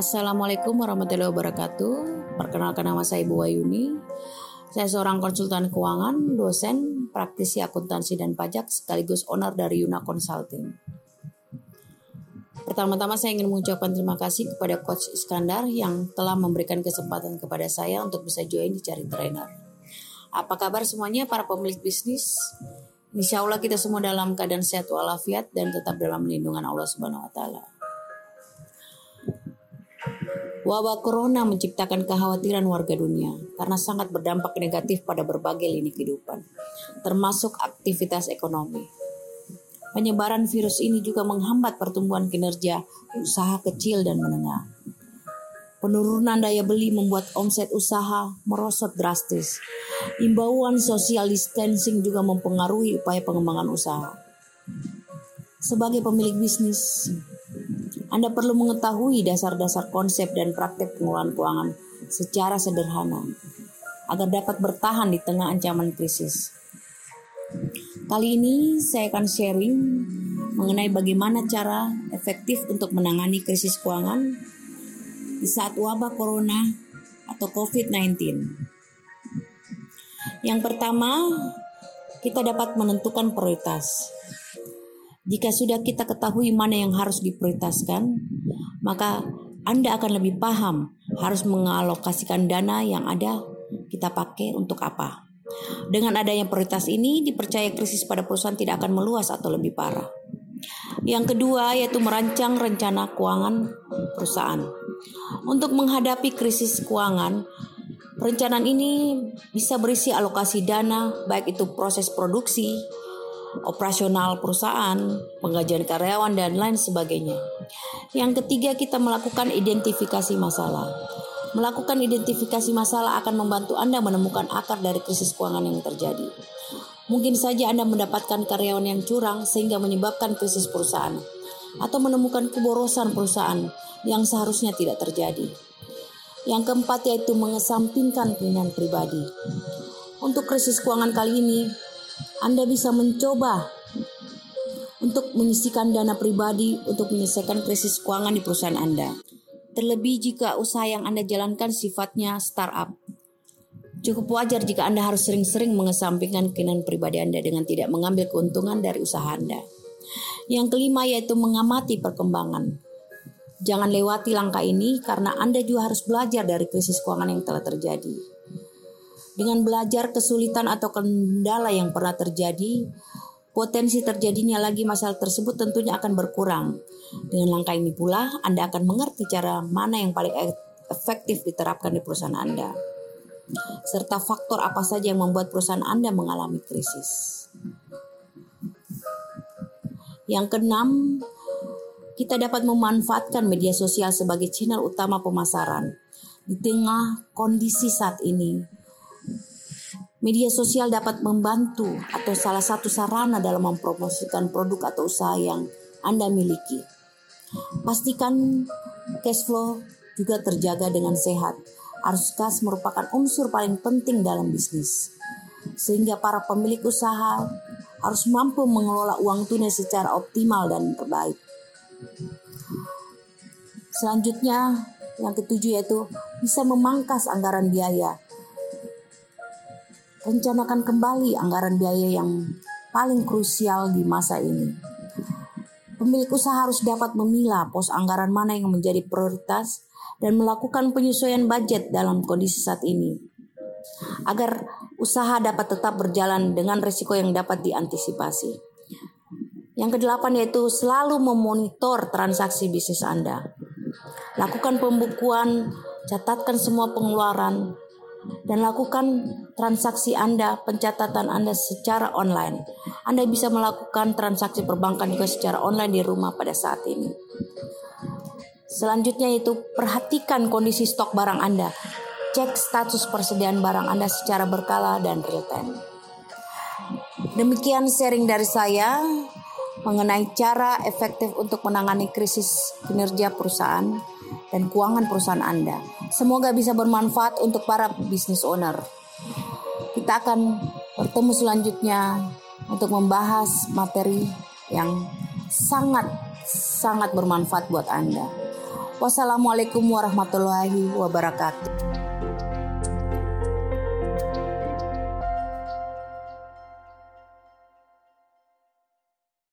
Assalamualaikum warahmatullahi wabarakatuh. Perkenalkan nama saya Ibu Wayuni. Saya seorang konsultan keuangan, dosen, praktisi akuntansi dan pajak, sekaligus owner dari Yuna Consulting. Pertama-tama saya ingin mengucapkan terima kasih kepada Coach Iskandar yang telah memberikan kesempatan kepada saya untuk bisa join di Cari Trainer. Apa kabar semuanya para pemilik bisnis? Insya Allah kita semua dalam keadaan sehat walafiat dan tetap dalam lindungan Allah Subhanahu Wa Taala. Wabah corona menciptakan kekhawatiran warga dunia karena sangat berdampak negatif pada berbagai lini kehidupan, termasuk aktivitas ekonomi. Penyebaran virus ini juga menghambat pertumbuhan kinerja usaha kecil dan menengah. Penurunan daya beli membuat omset usaha merosot drastis. Imbauan social distancing juga mempengaruhi upaya pengembangan usaha. Sebagai pemilik bisnis, Anda perlu mengetahui dasar-dasar konsep dan praktek pengelolaan keuangan secara sederhana agar dapat bertahan di tengah ancaman krisis. Kali ini saya akan sharing mengenai bagaimana cara efektif untuk menangani krisis keuangan di saat wabah corona atau COVID-19. Yang pertama, kita dapat menentukan prioritas. Jika sudah kita ketahui mana yang harus diprioritaskan, maka Anda akan lebih paham harus mengalokasikan dana yang ada kita pakai untuk apa. Dengan adanya prioritas ini, dipercaya krisis pada perusahaan tidak akan meluas atau lebih parah. Yang kedua yaitu merancang rencana keuangan perusahaan. Untuk menghadapi krisis keuangan, perencanaan ini bisa berisi alokasi dana baik itu proses produksi, operasional perusahaan, penggajian karyawan dan lain sebagainya. Yang ketiga kita melakukan identifikasi masalah. Melakukan identifikasi masalah akan membantu Anda menemukan akar dari krisis keuangan yang terjadi. Mungkin saja Anda mendapatkan karyawan yang curang sehingga menyebabkan krisis perusahaan atau menemukan keborosan perusahaan yang seharusnya tidak terjadi. Yang keempat yaitu mengesampingkan keinginan pribadi. Untuk krisis keuangan kali ini, Anda bisa mencoba untuk menyisikan dana pribadi untuk menyelesaikan krisis keuangan di perusahaan Anda. Terlebih jika usaha yang Anda jalankan sifatnya startup. Cukup wajar jika Anda harus sering-sering mengesampingkan keinginan pribadi Anda dengan tidak mengambil keuntungan dari usaha Anda. Yang kelima yaitu mengamati perkembangan. Jangan lewati langkah ini karena Anda juga harus belajar dari krisis keuangan yang telah terjadi. Dengan belajar kesulitan atau kendala yang pernah terjadi, potensi terjadinya lagi masalah tersebut tentunya akan berkurang. Dengan langkah ini pula, Anda akan mengerti cara mana yang paling efektif diterapkan di perusahaan Anda, serta faktor apa saja yang membuat perusahaan Anda mengalami krisis. Yang keenam, kita dapat memanfaatkan media sosial sebagai channel utama pemasaran. Di tengah kondisi saat ini, Media sosial dapat membantu atau salah satu sarana dalam mempromosikan produk atau usaha yang Anda miliki. Pastikan cash flow juga terjaga dengan sehat. Arus kas merupakan unsur paling penting dalam bisnis. Sehingga para pemilik usaha harus mampu mengelola uang tunai secara optimal dan terbaik. Selanjutnya, yang ketujuh yaitu bisa memangkas anggaran biaya rencanakan kembali anggaran biaya yang paling krusial di masa ini. Pemilik usaha harus dapat memilah pos anggaran mana yang menjadi prioritas dan melakukan penyesuaian budget dalam kondisi saat ini. Agar usaha dapat tetap berjalan dengan risiko yang dapat diantisipasi. Yang kedelapan yaitu selalu memonitor transaksi bisnis Anda. Lakukan pembukuan, catatkan semua pengeluaran, dan lakukan transaksi Anda, pencatatan Anda secara online. Anda bisa melakukan transaksi perbankan juga secara online di rumah pada saat ini. Selanjutnya itu perhatikan kondisi stok barang Anda. Cek status persediaan barang Anda secara berkala dan real time. Demikian sharing dari saya mengenai cara efektif untuk menangani krisis kinerja perusahaan dan keuangan perusahaan Anda. Semoga bisa bermanfaat untuk para business owner. Kita akan bertemu selanjutnya untuk membahas materi yang sangat sangat bermanfaat buat Anda. Wassalamualaikum warahmatullahi wabarakatuh.